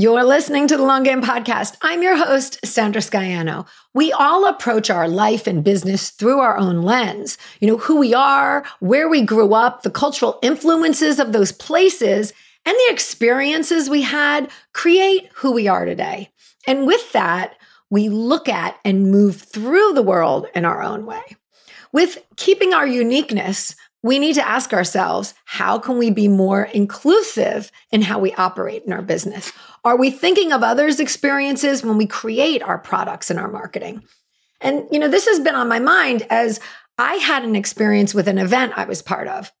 You're listening to the Long Game Podcast. I'm your host, Sandra Scaiano. We all approach our life and business through our own lens. You know, who we are, where we grew up, the cultural influences of those places, and the experiences we had create who we are today. And with that, we look at and move through the world in our own way. With keeping our uniqueness, we need to ask ourselves how can we be more inclusive in how we operate in our business? Are we thinking of others' experiences when we create our products and our marketing? And, you know, this has been on my mind as I had an experience with an event I was part of.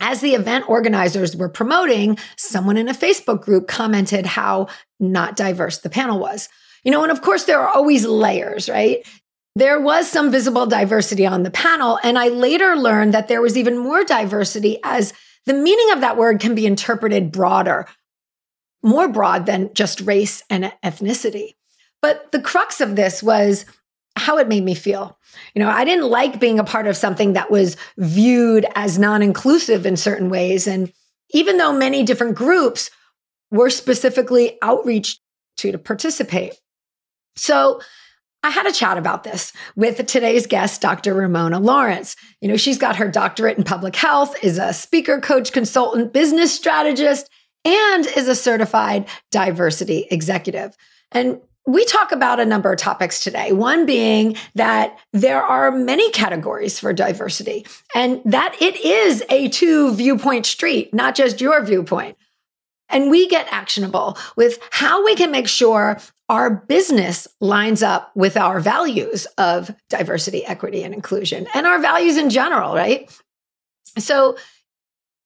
As the event organizers were promoting, someone in a Facebook group commented how not diverse the panel was. You know, and of course, there are always layers, right? There was some visible diversity on the panel. And I later learned that there was even more diversity as the meaning of that word can be interpreted broader, more broad than just race and ethnicity. But the crux of this was how it made me feel. You know, I didn't like being a part of something that was viewed as non inclusive in certain ways. And even though many different groups were specifically outreached to to participate. So I had a chat about this with today's guest, Dr. Raymona Lawrence. You know, she's got her doctorate in public health, is a speaker, coach, consultant, business strategist, and is a certified diversity executive. And we talk about a number of topics today. One being that there are many categories for diversity and that it is a two viewpoint street, not just your viewpoint. And we get actionable with how we can make sure our business lines up with our values of diversity, equity, and inclusion, and our values in general, right? So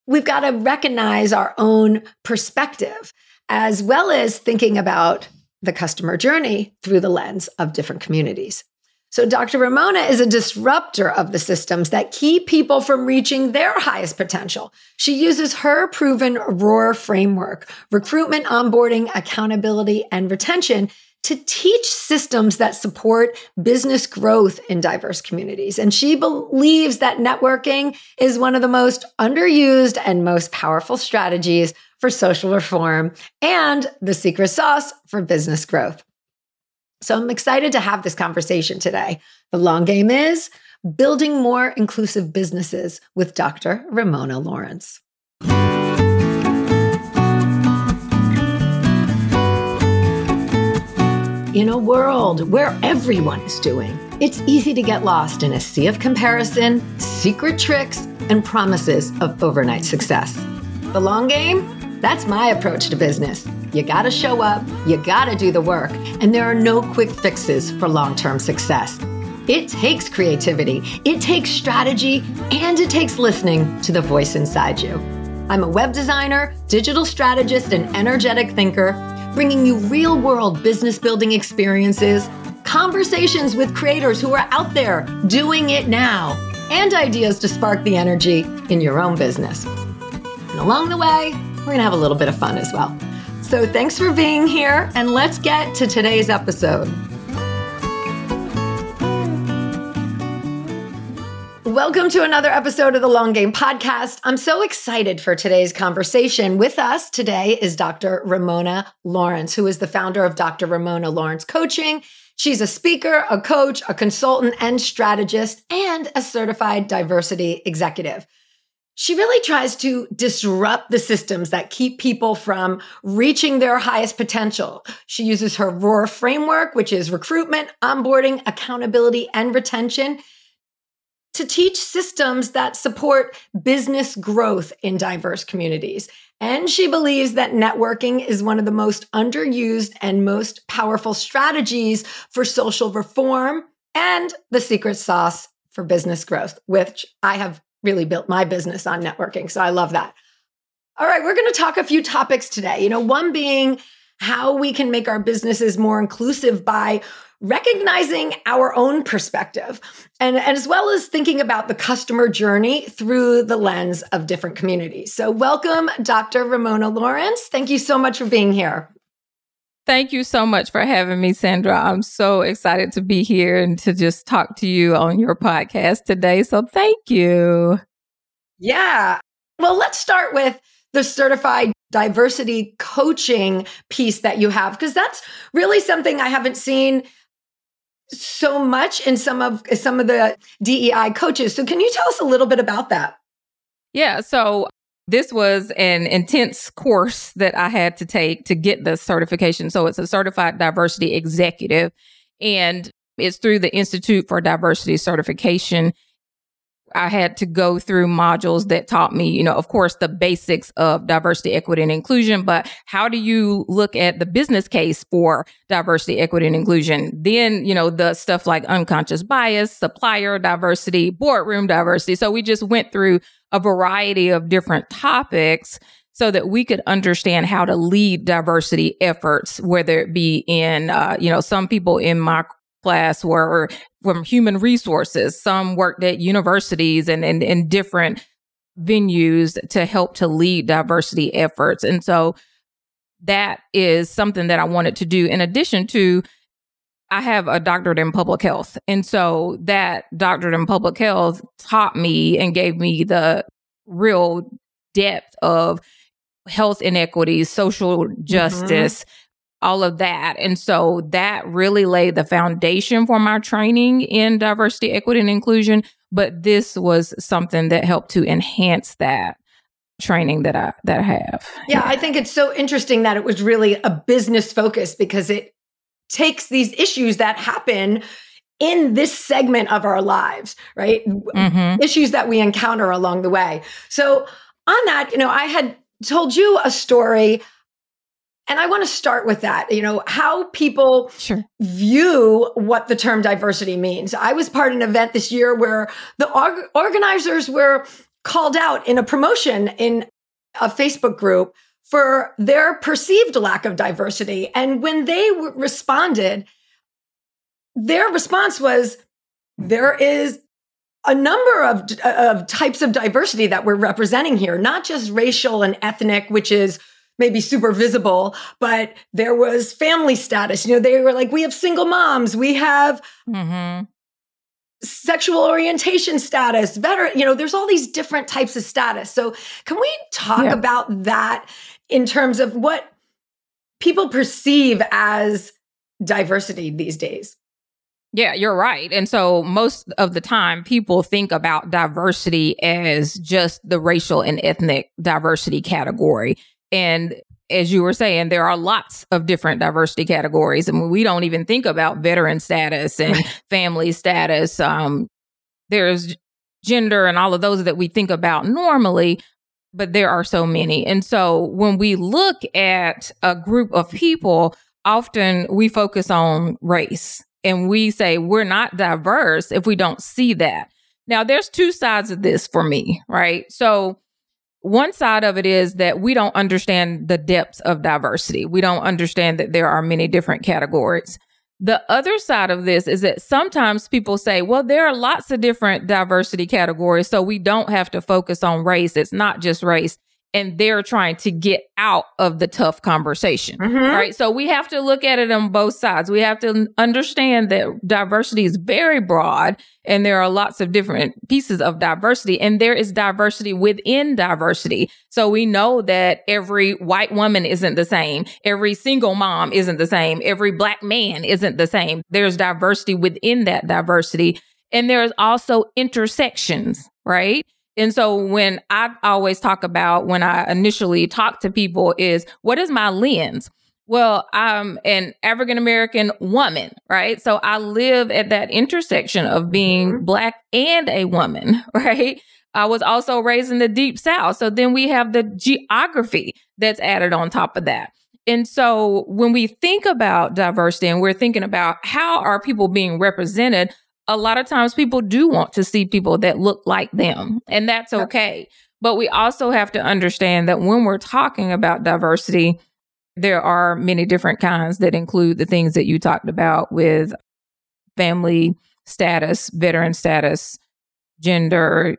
we've got to recognize our own perspective as well as thinking about the customer journey through the lens of different communities. So, Dr. Raymona is a disruptor of the systems that keep people from reaching their highest potential. She uses her proven ROAR framework, recruitment, onboarding, accountability, and retention to teach systems that support business growth in diverse communities. And she believes that networking is one of the most underused and most powerful strategies for social reform and the secret sauce for business growth. So I'm excited to have this conversation today. The long game is building more inclusive businesses with Dr. Raymona Lawrence. In a world where everyone is doing, it's easy to get lost in a sea of comparison, secret tricks, and promises of overnight success. The long game? That's my approach to business. You gotta show up, you gotta do the work, and there are no quick fixes for long term success. It takes creativity, it takes strategy, and it takes listening to the voice inside you. I'm a web designer, digital strategist, and energetic thinker, bringing you real world business building experiences, conversations with creators who are out there doing it now, and ideas to spark the energy in your own business. And along the way, we're going to have a little bit of fun as well. So thanks for being here, and let's get to today's episode. Welcome to another episode of the Long Game Podcast. I'm so excited for today's conversation. With us today is Dr. Raymona Lawrence, who is the founder of Dr. Raymona Lawrence Coaching. She's a speaker, a coach, a consultant, and strategist, and a certified diversity executive she really tries to disrupt the systems that keep people from reaching their highest potential. She uses her ROAR framework, which is recruitment, onboarding, accountability, and retention to teach systems that support business growth in diverse communities. And she believes that networking is one of the most underused and most powerful strategies for social reform and the secret sauce for business growth, which I have really built my business on networking. So I love that. All right, we're going to talk a few topics today. You know, one being how we can make our businesses more inclusive by recognizing our own perspective and, and, as well as thinking about the customer journey through the lens of different communities. So, welcome, Dr. Raymona Lawrence. Thank you so much for being here. Thank you so much for having me, Sandra. I'm so excited to be here and to just talk to you on your podcast today. So thank you. Yeah. Well, let's start with the certified diversity coaching piece that you have because that's really something I haven't seen so much in some of some of the DEI coaches. So can you tell us a little bit about that? Yeah, so this was an intense course that I had to take to get the certification. So it's a certified diversity executive and it's through the Institute for Diversity Certification. I had to go through modules that taught me, you know, of course, the basics of diversity, equity, and inclusion, but how do you look at the business case for diversity, equity, and inclusion? Then, you know, the stuff like unconscious bias, supplier diversity, boardroom diversity. So we just went through a variety of different topics so that we could understand how to lead diversity efforts, whether it be in, uh, you know, some people in my class were from human resources. Some worked at universities and in different venues to help to lead diversity efforts. And so that is something that I wanted to do in addition to I have a doctorate in public health. And so that doctorate in public health taught me and gave me the real depth of health inequities, social mm-hmm. justice, mm-hmm all of that. And so that really laid the foundation for my training in diversity, equity, and inclusion. But this was something that helped to enhance that training that I that I have. Yeah, yeah, I think it's so interesting that it was really a business focus because it takes these issues that happen in this segment of our lives, right? Mm-hmm. Issues that we encounter along the way. So on that, you know, I had told you a story and I want to start with that, you know, how people sure. view what the term diversity means. I was part of an event this year where the org- organizers were called out in a promotion in a Facebook group for their perceived lack of diversity. And when they w- responded, their response was there is a number of, of types of diversity that we're representing here, not just racial and ethnic, which is maybe super visible, but there was family status. You know, they were like, we have single moms, we have mm-hmm. sexual orientation status, veteran, you know, there's all these different types of status. So, can we talk yeah. about that in terms of what people perceive as diversity these days? Yeah, you're right. And so most of the time, people think about diversity as just the racial and ethnic diversity category. And as you were saying, there are lots of different diversity categories. I and mean, we don't even think about veteran status and family status. Um, there's gender and all of those that we think about normally, but there are so many. And so when we look at a group of people, often we focus on race and we say we're not diverse if we don't see that. Now, there's two sides of this for me, right? So one side of it is that we don't understand the depths of diversity. We don't understand that there are many different categories. The other side of this is that sometimes people say, well, there are lots of different diversity categories, so we don't have to focus on race. It's not just race and they're trying to get out of the tough conversation. Mm-hmm. Right. So we have to look at it on both sides. We have to understand that diversity is very broad and there are lots of different pieces of diversity and there is diversity within diversity. So we know that every white woman isn't the same. Every single mom isn't the same. Every black man isn't the same. There's diversity within that diversity. And there's also intersections, right? And so when I always talk about when I initially talk to people is what is my lens? Well, I'm an African American woman, right? So I live at that intersection of being mm-hmm. black and a woman, right? I was also raised in the deep south. So then we have the geography that's added on top of that. And so when we think about diversity and we're thinking about how are people being represented, a lot of times people do want to see people that look like them, and that's okay. But we also have to understand that when we're talking about diversity, there are many different kinds that include the things that you talked about with family status, veteran status, gender,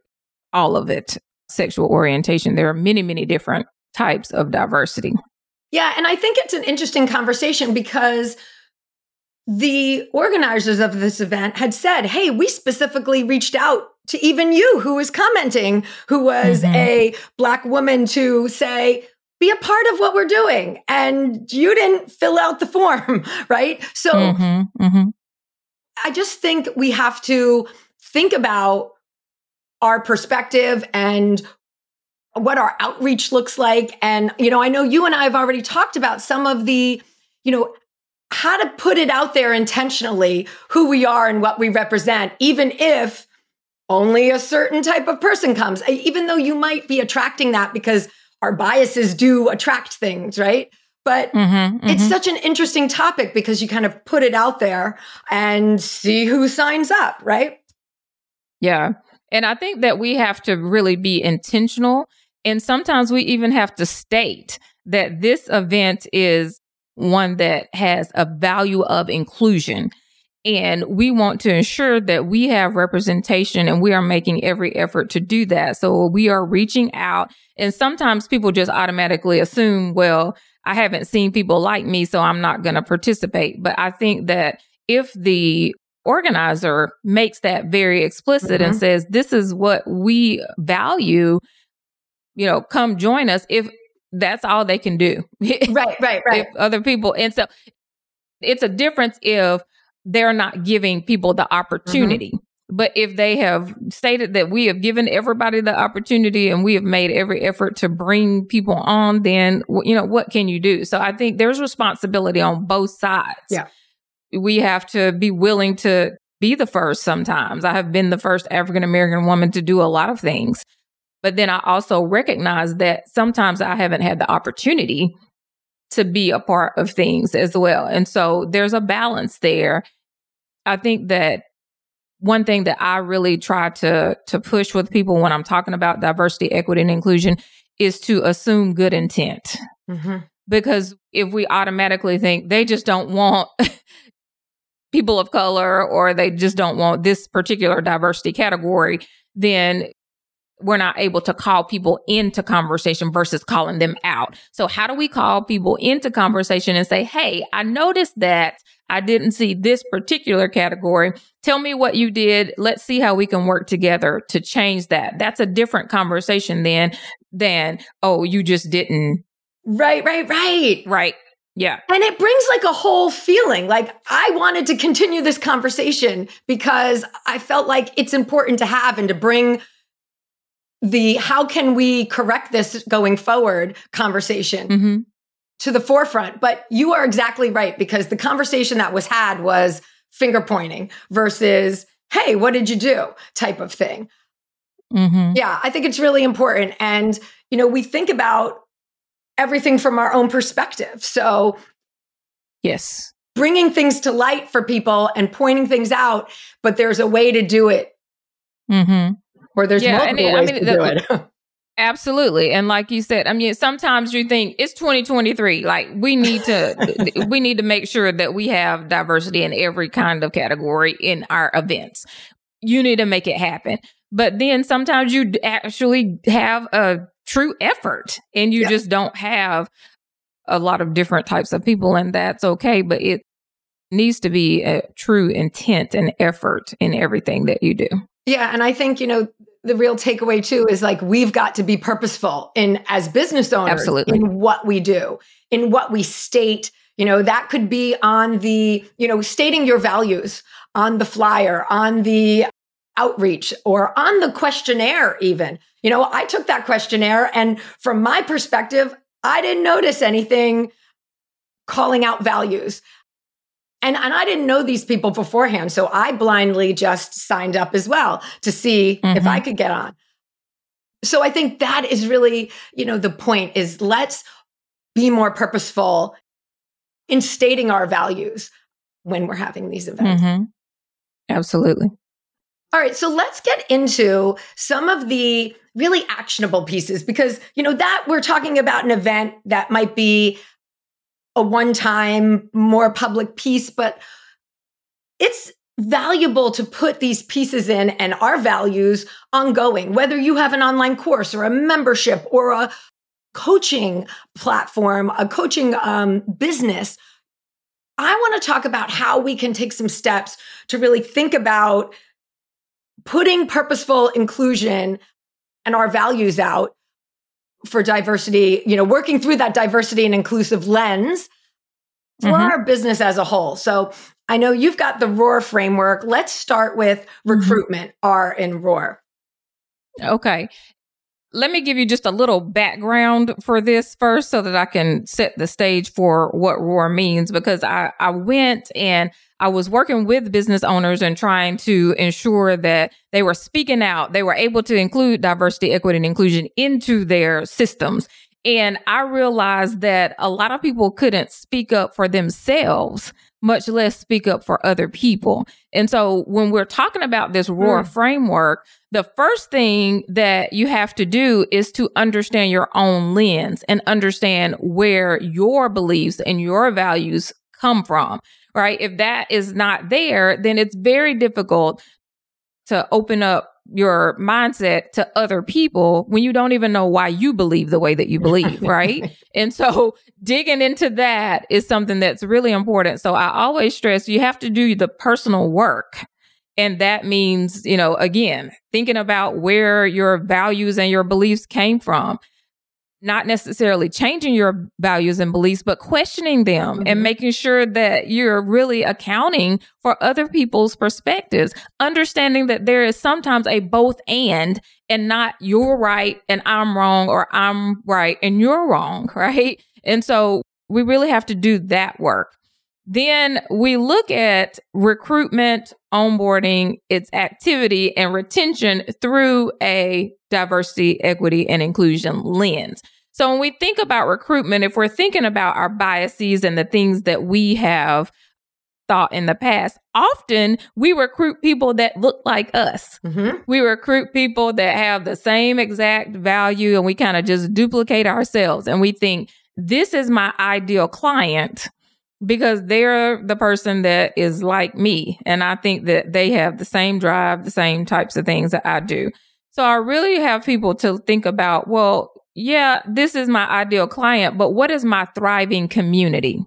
all of it, sexual orientation. There are many, many different types of diversity. Yeah. And I think it's an interesting conversation because the organizers of this event had said, Hey, we specifically reached out to even you who was commenting, who was mm-hmm. a Black woman, to say, be a part of what we're doing. And you didn't fill out the form, right? So mm-hmm, mm-hmm. I just think we have to think about our perspective and what our outreach looks like. And, you know, I know you and I have already talked about some of the, you know, how to put it out there intentionally, who we are and what we represent, even if only a certain type of person comes, even though you might be attracting that because our biases do attract things, right? But mm-hmm, mm-hmm. it's such an interesting topic because you kind of put it out there and see who signs up, right? Yeah. And I think that we have to really be intentional. And sometimes we even have to state that this event is one that has a value of inclusion. And we want to ensure that we have representation and we are making every effort to do that. So we are reaching out. And sometimes people just automatically assume, well, I haven't seen people like me, so I'm not going to participate. But I think that if the organizer makes that very explicit mm-hmm. and says, this is what we value, you know, come join us. If that's all they can do. right, right, right. If other people, and so it's a difference if they're not giving people the opportunity. Mm-hmm. But if they have stated that we have given everybody the opportunity and we have made every effort to bring people on, then, you know, what can you do? So I think there's responsibility on both sides. Yeah. We have to be willing to be the first sometimes. I have been the first African American woman to do a lot of things. But then I also recognize that sometimes I haven't had the opportunity to be a part of things as well. And so there's a balance there. I think that one thing that I really try to to push with people when I'm talking about diversity, equity, and inclusion is to assume good intent. Mm-hmm. Because if we automatically think they just don't want people of color or they just don't want this particular diversity category, then we're not able to call people into conversation versus calling them out. So how do we call people into conversation and say, Hey, I noticed that I didn't see this particular category. Tell me what you did. Let's see how we can work together to change that. That's a different conversation than, than, oh, you just didn't. Right, right, right. Right. Yeah. And it brings like a whole feeling. Like I wanted to continue this conversation because I felt like it's important to have and to bring the how can we correct this going forward conversation mm-hmm. to the forefront. But you are exactly right because the conversation that was had was finger pointing versus, hey, what did you do type of thing. Mm-hmm. Yeah, I think it's really important. And, you know, we think about everything from our own perspective. So, yes, bringing things to light for people and pointing things out, but there's a way to do it. Mm-hmm or there's yeah, multiple it, ways I mean, to the, do it. Absolutely. And like you said, I mean, sometimes you think it's 2023. Like we need to, we need to make sure that we have diversity in every kind of category in our events. You need to make it happen. But then sometimes you actually have a true effort and you yeah. just don't have a lot of different types of people and that's okay. But it needs to be a true intent and effort in everything that you do. Yeah. And I think, you know, the real takeaway too is like we've got to be purposeful in as business owners Absolutely. in what we do, in what we state. You know, that could be on the, you know, stating your values on the flyer, on the outreach, or on the questionnaire, even. You know, I took that questionnaire, and from my perspective, I didn't notice anything calling out values. And, and I didn't know these people beforehand. So I blindly just signed up as well to see mm-hmm. if I mm-hmm. could get on. So I think that is really, you know, the point is let's be more purposeful in stating our values when we're having these events. Mm-hmm. Absolutely. All right, so let's get into some of the really actionable pieces because, you know, that we're talking about an event that might be a one time, more public piece, but it's valuable to put these pieces in and our values ongoing, whether you have an online course or a membership or a coaching platform, a coaching um, business. I want to talk about how we can take some steps to really think about putting purposeful inclusion and our values out for diversity, you know, working through that diversity and inclusive lens for mm-hmm. our business as a whole. So I know you've got the ROAR framework. Let's start with mm-hmm. recruitment, mm-hmm. R in ROAR. Okay. Let me give you just a little background for this first so that I can set the stage for what ROAR means because I, I went and I was working with business owners and trying to ensure that they were speaking out. They were able to include diversity, equity, and inclusion into their systems. And I realized that a lot of people couldn't speak up for themselves, much less speak up for other people. And so when we're talking about this ROAR mm. framework, the first thing that you have to do is to understand your own lens and understand where your beliefs and your values come from right? If that is not there, then it's very difficult to open up your mindset to other people when you don't even know why you believe the way that you believe, right? and so digging into that is something that's really important. So I always stress you have to do the personal work. And that means, you know, again, thinking about where your values and your beliefs came from not necessarily changing your values and beliefs, but questioning them mm-hmm. and making sure that you're really accounting for other people's perspectives, understanding that there is sometimes a both and and not you're right and I'm wrong or I'm right and you're wrong, right? And so we really have to do that work. Then we look at recruitment, onboarding, its activity and retention through a diversity, equity, and inclusion lens. So when we think about recruitment, if we're thinking about our biases and the things that we have thought in the past, often we recruit people that look like us. Mm-hmm. We recruit people that have the same exact value and we kind of just duplicate ourselves and we think this is my ideal client because they're the person that is like me. And I think that they have the same drive, the same types of things that I do. So I really have people to think about, well, yeah, this is my ideal client, but what is my thriving community?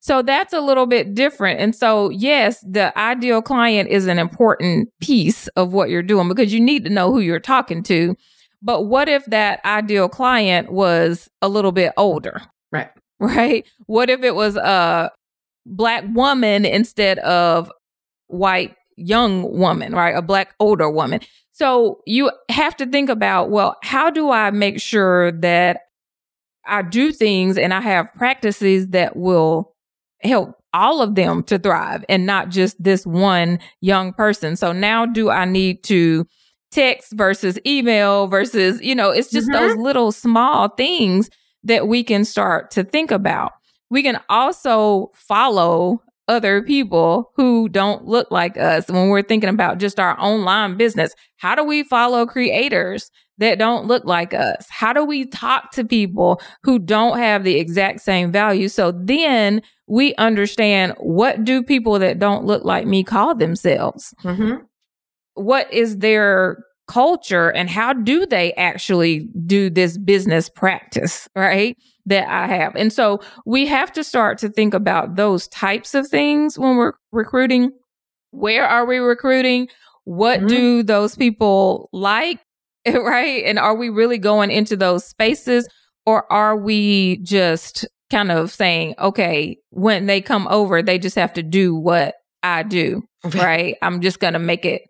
So that's a little bit different. And so, yes, the ideal client is an important piece of what you're doing because you need to know who you're talking to. But what if that ideal client was a little bit older? Right right? What if it was a black woman instead of white young woman, right? A black older woman. So you have to think about, well, how do I make sure that I do things and I have practices that will help all of them to thrive and not just this one young person. So now do I need to text versus email versus, you know, it's just mm-hmm. those little small things that we can start to think about. We can also follow other people who don't look like us when we're thinking about just our online business. How do we follow creators that don't look like us? How do we talk to people who don't have the exact same value? So then we understand what do people that don't look like me call themselves? Mm-hmm. What is their culture and how do they actually do this business practice, right? That I have. And so we have to start to think about those types of things when we're recruiting. Where are we recruiting? What mm-hmm. do those people like? Right. And are we really going into those spaces or are we just kind of saying, okay, when they come over, they just have to do what I do. Right. I'm just going to make it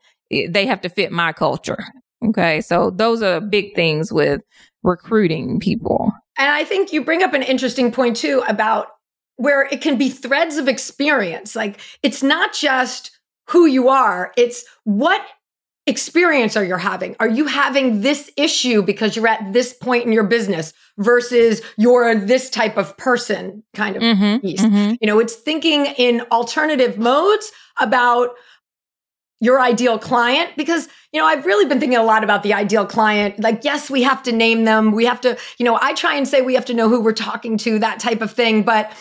they have to fit my culture. Okay. So those are big things with recruiting people. And I think you bring up an interesting point too about where it can be threads of experience. Like it's not just who you are, it's what experience are you having? Are you having this issue because you're at this point in your business versus you're this type of person kind of mm-hmm, piece? Mm-hmm. You know, it's thinking in alternative modes about your ideal client? Because you know i've really been thinking a lot about the ideal client. Like yes we have to name them. We have to you know i try and say we have to know who we're talking to that type of thing. But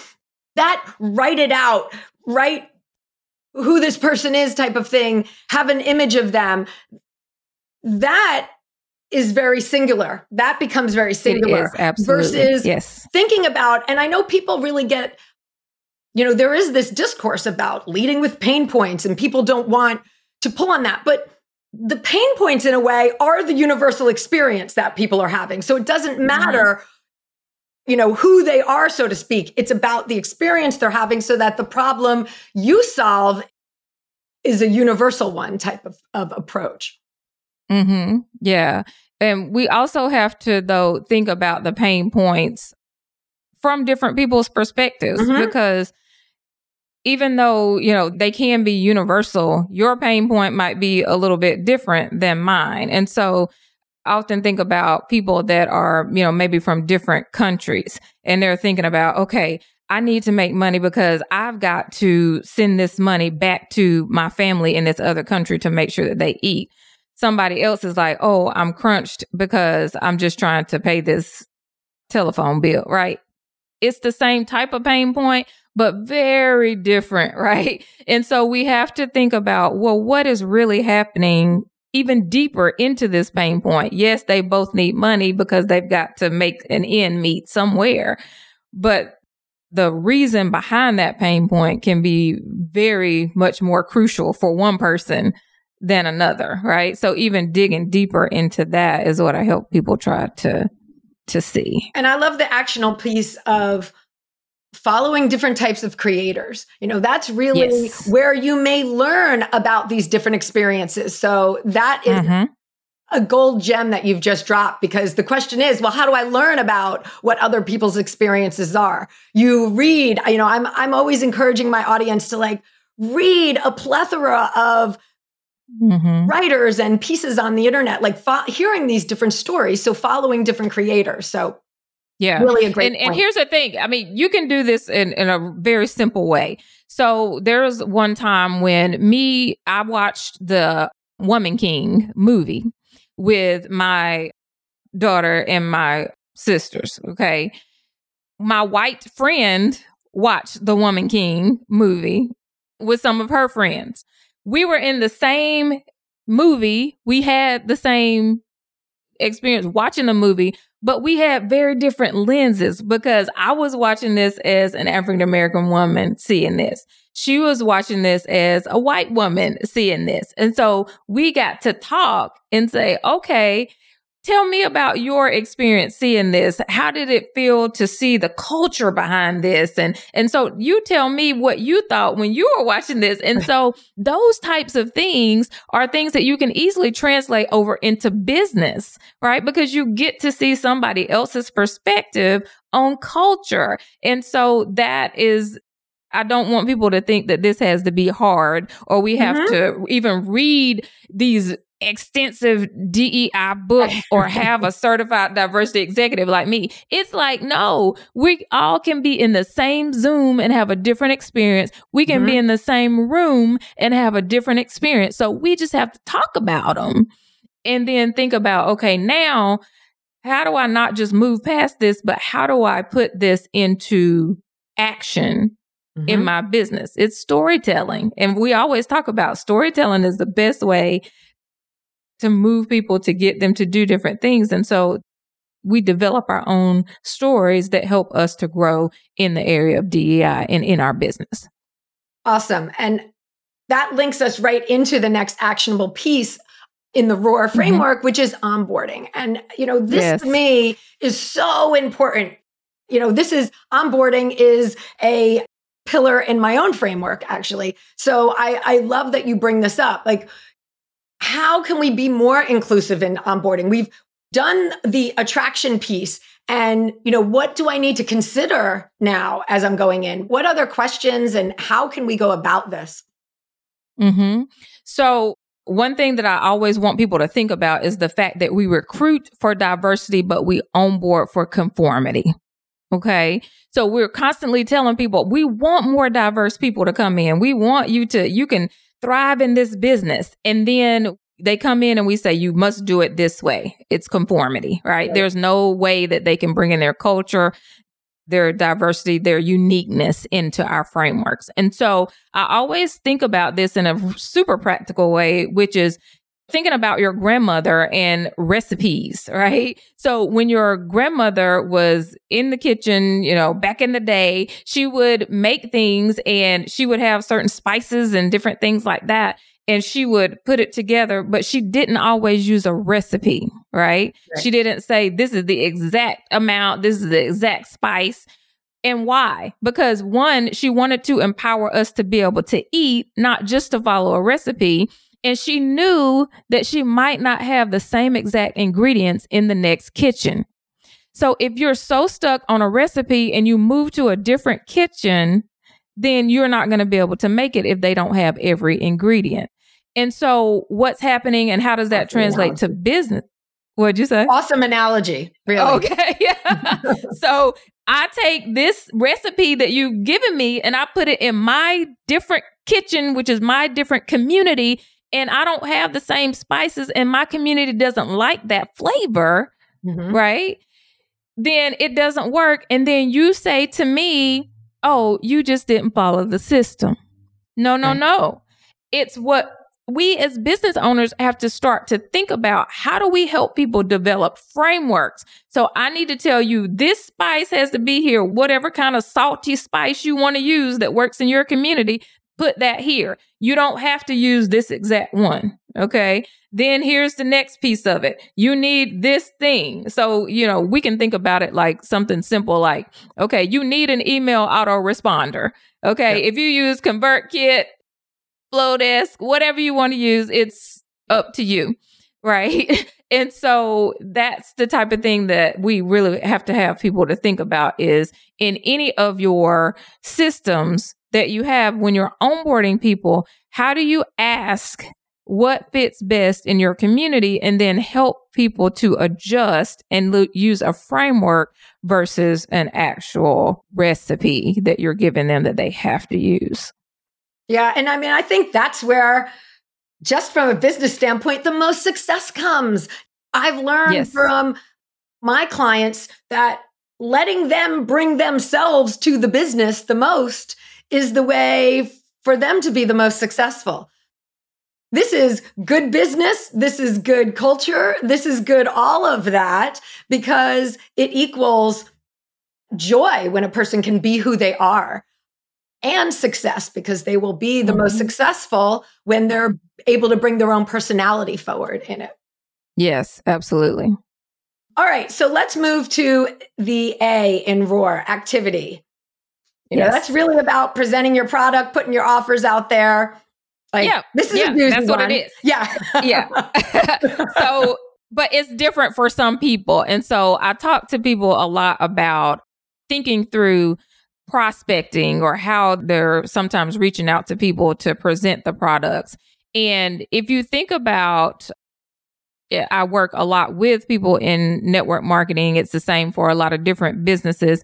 that write it out write who this person is type of thing have an image of them. That is very singular. That becomes very singular Absolutely. versus yes. thinking about and i know people really get you know there is this discourse about leading with pain points and people don't want to pull on that. But the pain points in a way are the universal experience that people are having. So it doesn't mm-hmm. matter, mm-hmm. you know, who they are, so to speak. It's about the experience they're having so that the problem you solve is a universal one type of, of approach. Mm-hmm. Yeah. And we also have to, though, think about the pain points from different people's perspectives mm-hmm. because even though, you know, they can be universal, your pain point might be a little bit different than mine. And so I often think about people that are, you know, maybe from different countries and they're thinking about, okay, I need to make money because I've got to send this money back to my family in this other country to make sure that they eat. Somebody else is like, oh, I'm crunched because I'm just trying to pay this telephone bill, right? It's the same type of pain point, but very different, right? And so we have to think about, well, what is really happening even deeper into this pain point? Yes, they both need money because they've got to make an end meet somewhere. But the reason behind that pain point can be very much more crucial for one person than another, right? So even digging deeper into that is what I help people try to to see. And I love the actional piece of following different types of creators. You know, that's really yes. where you may learn about these different experiences. So that is mm-hmm. a gold gem that you've just dropped because the question is, well, how do I learn about what other people's experiences are? You read, you know, I'm I'm always encouraging my audience to like read a plethora of Mm-hmm. writers and pieces on the internet, like fo- hearing these different stories. So following different creators. So yeah. Really a great and, and, here's the thing. I mean, you can do this in, in a very simple way. So there was one time when me, I watched the Woman King movie with my daughter and my sisters. Okay. My white friend watched the Woman King movie with some of her friends. We were in the same movie. We had the same experience watching the movie, but we had very different lenses because I was watching this as an African American woman seeing this. She was watching this as a white woman seeing this. And so we got to talk and say, okay, Tell me about your experience seeing this. How did it feel to see the culture behind this? And, and so you tell me what you thought when you were watching this. And so those types of things are things that you can easily translate over into business, right? Because you get to see somebody else's perspective on culture. And so that is I don't want people to think that this has to be hard or we have mm-hmm. to even read these extensive DEI books or have a certified diversity executive like me. It's like, no, we all can be in the same Zoom and have a different experience. We can mm-hmm. be in the same room and have a different experience. So we just have to talk about them and then think about, okay, now how do I not just move past this, but how do I put this into action Mm-hmm. in my business. It's storytelling. And we always talk about storytelling is the best way to move people to get them to do different things. And so we develop our own stories that help us to grow in the area of DEI and in our business. Awesome. And that links us right into the next actionable piece in the ROAR mm-hmm. framework, mm-hmm. which is onboarding. And, you know, this yes. to me is so important. You know, this is onboarding is a pillar in my own framework, actually. So I, I love that you bring this up. Like, how can we be more inclusive in onboarding? We've done the attraction piece and you know what do i need to consider now as i'm going in what other questions and how can we go about this mm-hmm. so one thing that I always want people to think about is the fact that we recruit for diversity, but we onboard for conformity. Okay. So we're constantly telling people we want more diverse people to come in. We want you to, you can thrive in this business. And then they come in and we say, you must do it this way. It's conformity, right? right? There's no way that they can bring in their culture, their diversity, their uniqueness into our frameworks. And so I always think about this in a super practical way, which is thinking about your grandmother and recipes, right? So when your grandmother was in the kitchen, you know, back in the day, she would make things and she would have certain spices and different things like that. and she would put it together, but she didn't always use a recipe, right? right? She didn't say, this is the exact amount, this is the exact spice. And why? Because one, she wanted to empower us to be able to eat, not just to follow a recipe. And she knew that she might not have the same exact ingredients in the next kitchen. So if you're so stuck on a recipe and you move to a different kitchen, then you're not going to be able to make it if they don't have every ingredient. And so what's happening and how does that translate to business? What'd you say? Awesome analogy. Really. Okay. Yeah. so I take this recipe that you've given me and I put it in my different kitchen, which is my different community. And I don't have the same spices and my community doesn't like that flavor. Mm-hmm. Right. Then it doesn't work. And then you say to me, oh, you just didn't follow the system. No, no, right. no. It's what we as business owners have to start to think about how do we help people develop frameworks? So I need to tell you this spice has to be here, whatever kind of salty spice you want to use that works in your community, put that here. You don't have to use this exact one. Okay. Then here's the next piece of it. You need this thing. So, you know, we can think about it like something simple like, okay, you need an email autoresponder. Okay. If you use ConvertKit, Flodesk, whatever you want to use, it's up to you. Right. and so that's the type of thing that we really have to have people to think about is in any of your systems that you have when you're onboarding people, how do you ask what fits best in your community and then help people to adjust and lo- use a framework versus an actual recipe that you're giving them that they have to use. Yeah. And I mean, I think that's where, just from a business standpoint, the most success comes. I've learned yes. from my clients that letting them bring themselves to the business the most is the way for them to be the most successful. This is good business. This is good culture. This is good, all of that, because it equals joy when a person can be who they are and success because they will be the mm-hmm. most successful when they're able to bring their own personality forward in it. Yes, absolutely. All right, so let's move to the A in ROAR activity. You yes. know, that's really about presenting your product, putting your offers out there. Like, yeah, this is yeah, that's what it is. Yeah, yeah. so, but it's different for some people, and so I talk to people a lot about thinking through prospecting or how they're sometimes reaching out to people to present the products. And if you think about I work a lot with people in network marketing. It's the same for a lot of different businesses.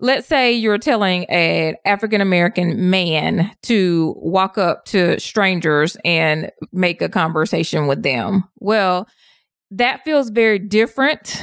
Let's say you're telling an African American man to walk up to strangers and make a conversation with them. Well, that feels very different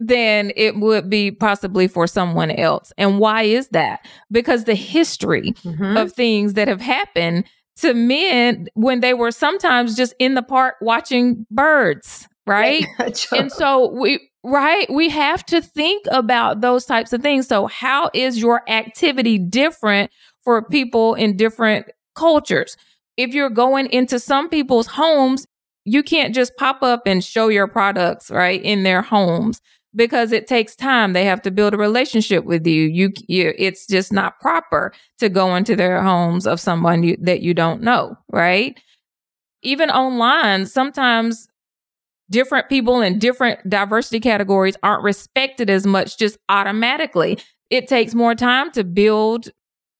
than it would be possibly for someone else. And why is that? Because the history mm-hmm. of things that have happened to men when they were sometimes just in the park watching birds, right? and so we right, we have to think about those types of things. So how is your activity different for people in different cultures? If you're going into some people's homes, you can't just pop up and show your products, right, in their homes because it takes time. They have to build a relationship with you. You, you it's just not proper to go into their homes of someone you, that you don't know, right? Even online, sometimes different people in different diversity categories aren't respected as much just automatically. It takes more time to build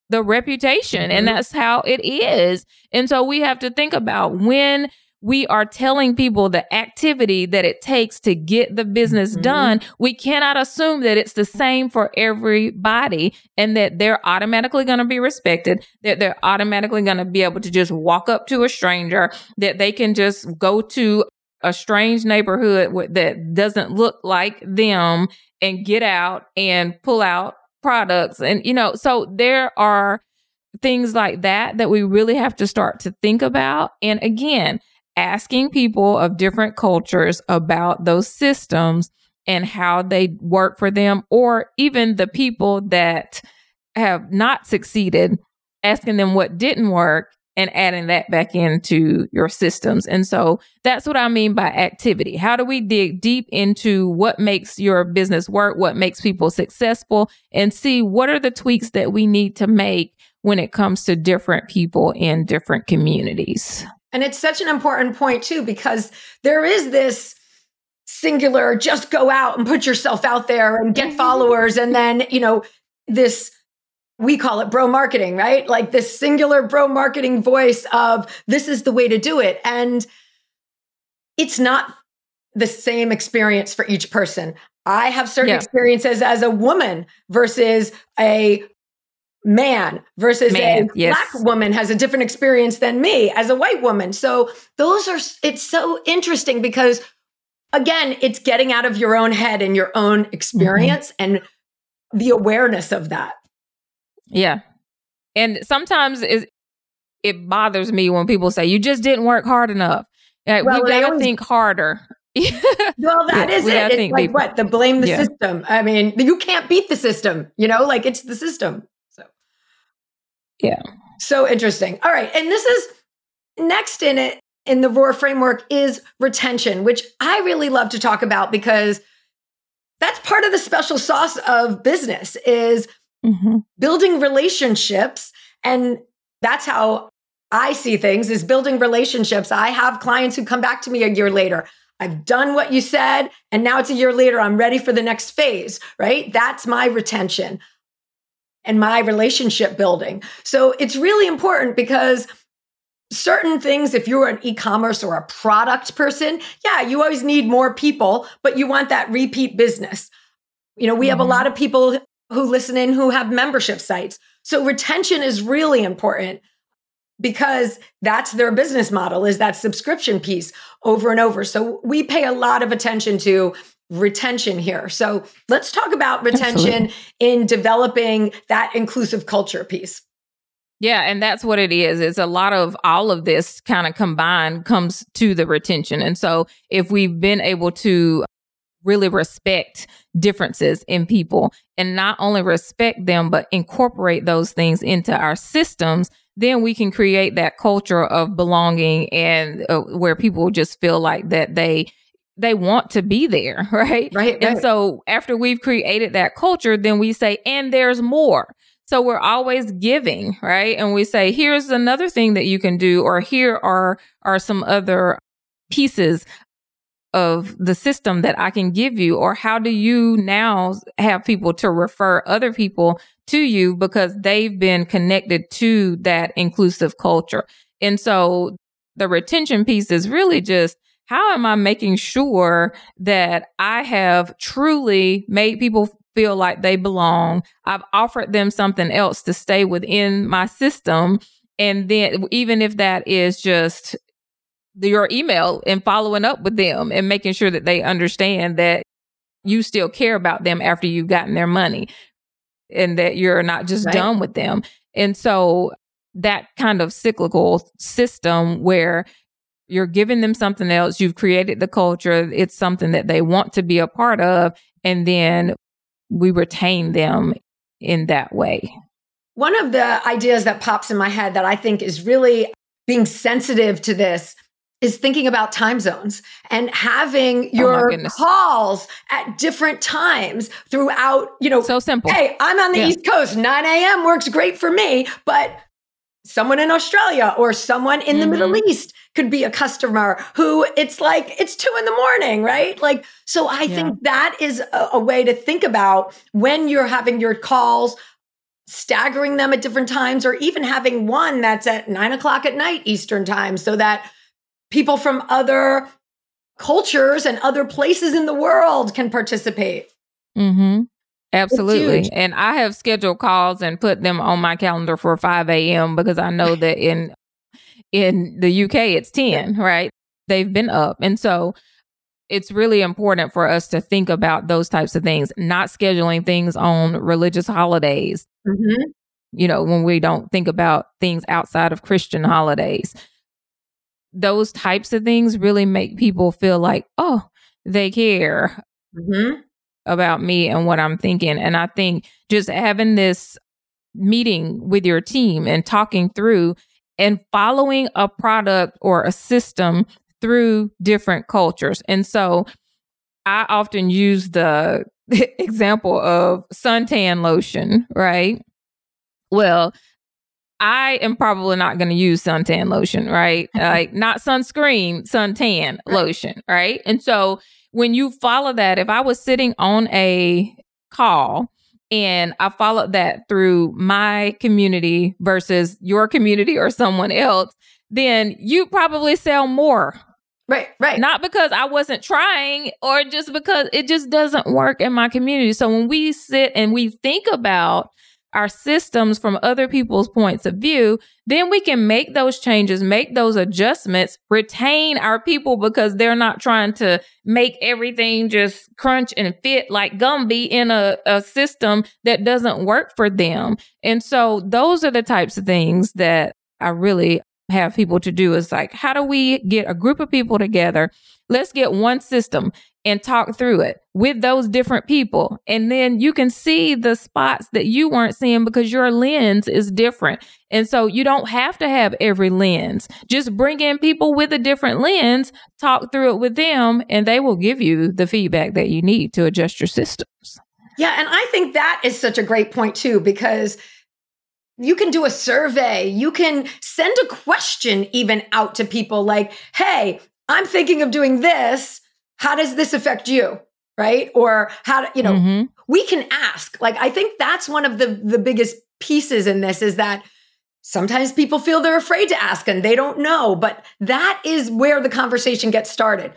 the reputation, mm-hmm. and that's how it is. And so we have to think about when we are telling people the activity that it takes to get the business mm-hmm. done, we cannot assume that it's the same for everybody and that they're automatically going to be respected, that they're automatically going to be able to just walk up to a stranger, that they can just go to a strange neighborhood that doesn't look like them and get out and pull out products. And, you know, so there are things like that that we really have to start to think about. And again, asking people of different cultures about those systems and how they work for them, or even the people that have not succeeded, asking them what didn't work and adding that back into your systems. And so that's what I mean by activity. How do we dig deep into what makes your business work, what makes people successful, and see what are the tweaks that we need to make when it comes to different people in different communities? And it's such an important point, too, because there is this singular just go out and put yourself out there and get mm-hmm. followers. And then, you know, this we call it bro marketing, right? Like this singular bro marketing voice of this is the way to do it. And it's not the same experience for each person. I have certain yeah. experiences as a woman versus a man versus man, a yes. black woman has a different experience than me as a white woman. So those are it's so interesting because again, it's getting out of your own head and your own experience mm-hmm. and the awareness of that. Yeah. And sometimes it, it bothers me when people say, you just didn't work hard enough. Like, well, we got to always, think harder. well, that yeah, is it. It's like people. what? The blame the yeah. system. I mean, you can't beat the system, you know, like it's the system. So, yeah. So interesting. All right. And this is next in it in the ROAR framework is retention, which I really love to talk about because that's part of the special sauce of business is mm-hmm. building relationships. And that's how I see things is building relationships. I have clients who come back to me a year later. I've done what you said, and now it's a year later. I'm ready for the next phase, right? That's my retention and my relationship building. So it's really important because certain things, if you're an e commerce or a product person, yeah, you always need more people, but you want that repeat business. You know, we mm-hmm. have a mm-hmm. lot of people who listen in who have membership sites. So retention is really important because that's their business model is that subscription piece over and over. So we pay a lot of attention to retention here. So let's talk about retention Absolutely. in developing that inclusive culture piece. Yeah, and that's what it is. It's a lot of all of this kind of combined comes to the retention. And so if we've been able to really respect differences in people and not only respect them, but incorporate those things into our systems, then we can create that culture of belonging and uh, where people just feel like that they they want to be there, right? right? And right. so after we've created that culture, then we say, and there's more. So we're always giving, right? And we say, here's another thing that you can do, or here are are some other pieces of the system that I can give you? Or how do you now have people to refer other people to you because they've been connected to that inclusive culture? And so the retention piece is really just how am I making sure that I have truly made people feel like they belong? I've offered them something else to stay within my system. And then, even if that is just your email and following up with them and making sure that they understand that you still care about them after you've gotten their money and that you're not just right. done with them. And so that kind of cyclical system where you're giving them something else, you've created the culture, it's something that they want to be a part of, and then we retain them in that way. One of the ideas that pops in my head that I think is really being sensitive to this is thinking about time zones and having oh your oh calls at different times throughout, you know. So simple. Hey, I'm on the yeah. East Coast. 9 a.m. works great for me, but someone in Australia or someone in mm-hmm. the Middle East could be a customer who it's like it's two in the morning, right? Like, so I yeah. think that is a, a way to think about when you're having your calls staggering them at different times or even having one that's at nine o'clock at night Eastern time so that people from other cultures and other places in the world can participate. Mm-hmm. Absolutely. And I have scheduled calls and put them on my calendar for 5 a.m. because I know that in in the UK it's 10, right? They've been up. And so it's really important for us to think about those types of things, not scheduling things on religious holidays. Mm-hmm. You know, when we don't think about things outside of Christian holidays those types of things really make people feel like, oh, they care mm-hmm. about me and what I'm thinking. And I think just having this meeting with your team and talking through and following a product or a system through different cultures. And so I often use the example of suntan lotion, right? Well, I am probably not going to use suntan lotion, right? like not sunscreen, suntan lotion, right? And so when you follow that, if I was sitting on a call and I followed that through my community versus your community or someone else, then you probably sell more. Right, right. Not because I wasn't trying or just because it just doesn't work in my community. So when we sit and we think about our systems from other people's points of view, then we can make those changes, make those adjustments, retain our people because they're not trying to make everything just crunch and fit like Gumby in a, a system that doesn't work for them. And so those are the types of things that I really have people to do is like, how do we get a group of people together? Let's get one system and talk through it with those different people. And then you can see the spots that you weren't seeing because your lens is different. And so you don't have to have every lens. Just bring in people with a different lens, talk through it with them, and they will give you the feedback that you need to adjust your systems. Yeah. And I think that is such a great point, too, because you can do a survey. You can send a question even out to people like, hey, I'm thinking of doing this how does this affect you? Right. Or how, you know, mm-hmm. we can ask. Like, I think that's one of the, the biggest pieces in this is that sometimes people feel they're afraid to ask and they don't know, but that is where the conversation gets started.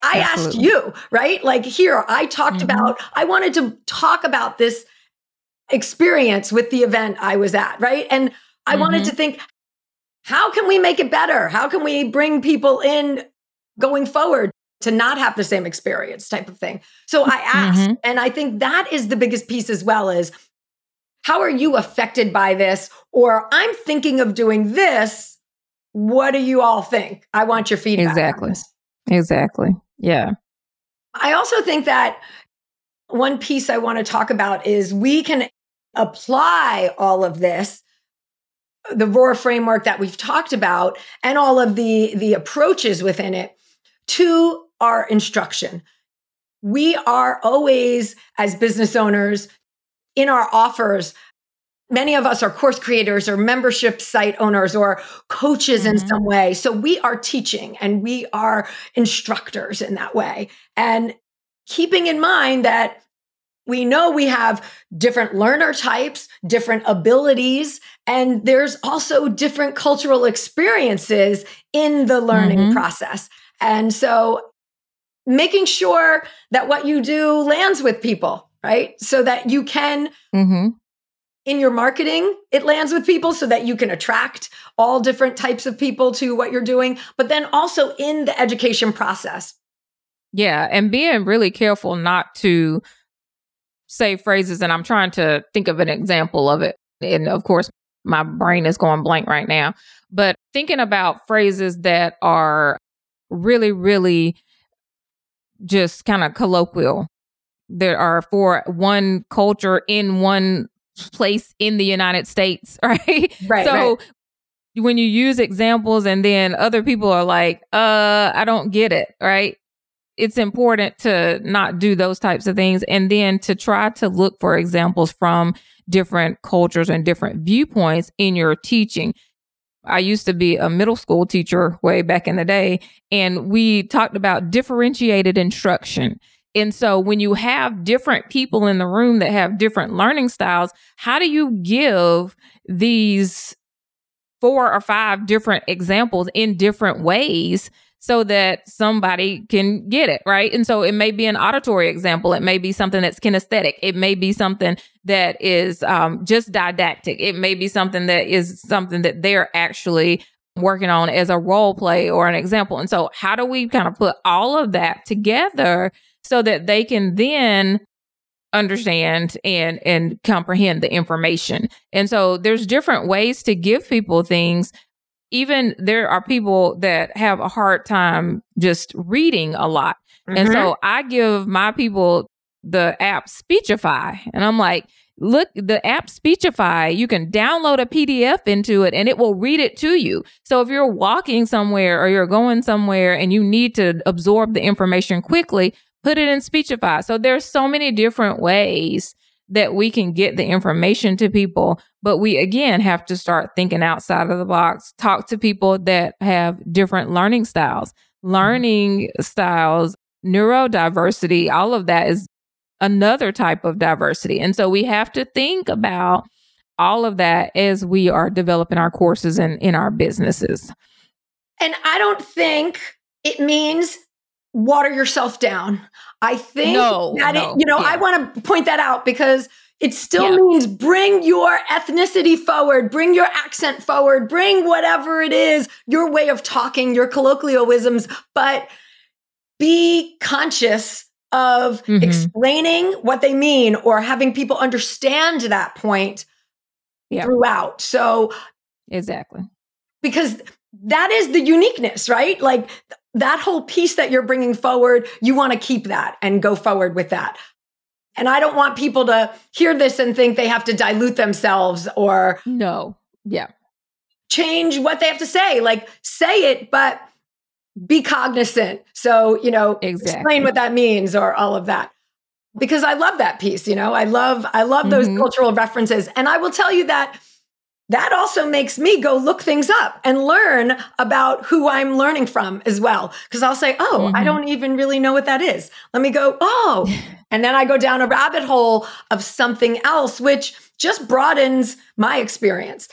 I Absolutely. asked you, right? Like, here, I talked mm-hmm. about, I wanted to talk about this experience with the event I was at, right? And I mm-hmm. wanted to think, how can we make it better? How can we bring people in going forward? To not have the same experience type of thing. So I asked, mm-hmm. and I think that is the biggest piece as well is how are you affected by this? Or I'm thinking of doing this. What do you all think? I want your feedback. Exactly. Exactly. Yeah. I also think that one piece I want to talk about is we can apply all of this the ROAR framework that we've talked about and all of the the approaches within it to our instruction. We are always, as business owners, in our offers, many of us are course creators or membership site owners or coaches mm-hmm. in some way. So we are teaching and we are instructors in that way. And keeping in mind that we know we have different learner types, different abilities, and there's also different cultural experiences in the learning mm-hmm. process. And so making sure that what you do lands with people, right? So that you can, mm-hmm. in your marketing, it lands with people so that you can attract all different types of people to what you're doing, but then also in the education process. Yeah. And being really careful not to say phrases. And I'm trying to think of an example of it. And of course, my brain is going blank right now. But thinking about phrases that are really, really just kind of colloquial. There are for one culture in one place in the United States, right? Right. So right. when you use examples and then other people are like, uh, I don't get it, right? It's important to not do those types of things and then to try to look for examples from different cultures and different viewpoints in your teaching. I used to be a middle school teacher way back in the day, and we talked about differentiated instruction. And so when you have different people in the room that have different learning styles, how do you give these four or five different examples in different ways so that somebody can get it, right? And so it may be an auditory example. It may be something that's kinesthetic. It may be something that is um, just didactic. It may be something that is something that they're actually working on as a role play or an example. And so, how do we kind of put all of that together so that they can then understand and and comprehend the information. And so there's different ways to give people things even there are people that have a hard time just reading a lot. Mm-hmm. And so I give my people the app Speechify and I'm like, look the app Speechify, you can download a PDF into it and it will read it to you. So if you're walking somewhere or you're going somewhere and you need to absorb the information quickly, put it in Speechify. So there's so many different ways that we can get the information to people. But we again have to start thinking outside of the box, talk to people that have different learning styles. Learning styles, neurodiversity, all of that is another type of diversity. And so we have to think about all of that as we are developing our courses and in our businesses. And I don't think it means water yourself down. I think no, that no, it, you know, yeah. I want to point that out because it still yeah. means bring your ethnicity forward, bring your accent forward, bring whatever it is, your way of talking, your colloquialisms, but be conscious of mm-hmm. explaining what they mean or having people understand that point yeah. throughout. So, exactly. Because that is the uniqueness, right? Like that whole piece that you're bringing forward, you want to keep that and go forward with that. And I don't want people to hear this and think they have to dilute themselves or no. Yeah. Change what they have to say. Like say it, but be cognizant. So, you know, exactly. explain what that means or all of that. Because I love that piece, you know. I love I love those mm-hmm. cultural references. And I will tell you that that also makes me go look things up and learn about who I'm learning from as well. Cause I'll say, Oh, mm-hmm. I don't even really know what that is. Let me go, Oh, and then I go down a rabbit hole of something else, which just broadens my experience.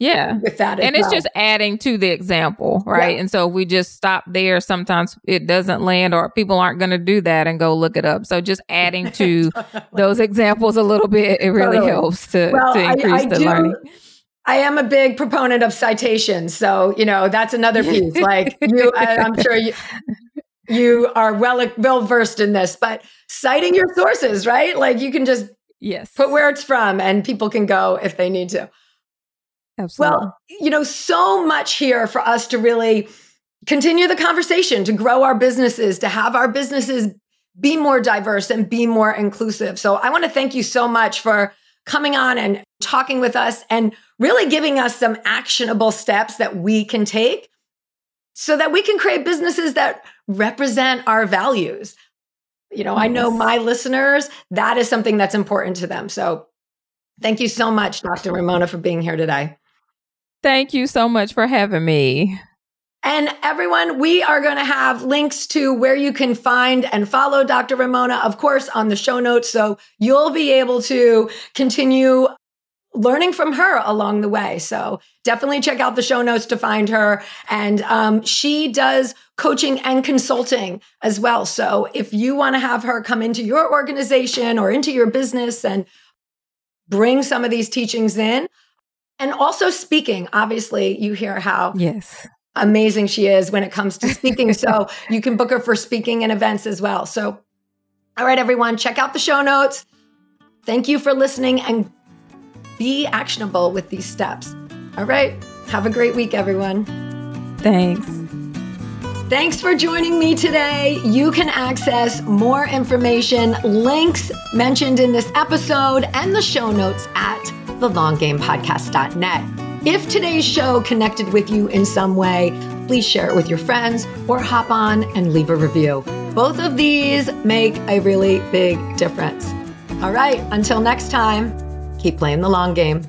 Yeah. With that. And it's well. just adding to the example, right? Yeah. And so if we just stop there, sometimes it doesn't land or people aren't going to do that and go look it up. So just adding to those examples a little bit, it really totally. helps to, well, to increase I, I the do, learning. I am a big proponent of citations. So, you know, that's another piece. Like you, I, I'm sure you, you are well, well versed in this, but citing your sources, right? Like you can just yes put where it's from and people can go if they need to. Absolutely. Well, you know, so much here for us to really continue the conversation, to grow our businesses, to have our businesses be more diverse and be more inclusive. So I want to thank you so much for coming on and talking with us and really giving us some actionable steps that we can take so that we can create businesses that represent our values. You know, yes. I know my listeners, that is something that's important to them. So thank you so much, Dr. Raymona, for being here today. Thank you so much for having me. And everyone, we are going to have links to where you can find and follow Dr. Raymona, of course, on the show notes. So you'll be able to continue learning from her along the way. So definitely check out the show notes to find her. And um, she does coaching and consulting as well. So if you want to have her come into your organization or into your business and bring some of these teachings in, and also speaking, obviously, you hear how yes amazing she is when it comes to speaking. so you can book her for speaking and events as well. So, all right, everyone, check out the show notes. Thank you for listening and be actionable with these steps. All right, have a great week, everyone. Thanks. Thanks for joining me today. You can access more information, links mentioned in this episode, and the show notes at thelonggamepodcast.net. If today's show connected with you in some way, please share it with your friends or hop on and leave a review. Both of these make a really big difference. All right, until next time, keep playing the long game.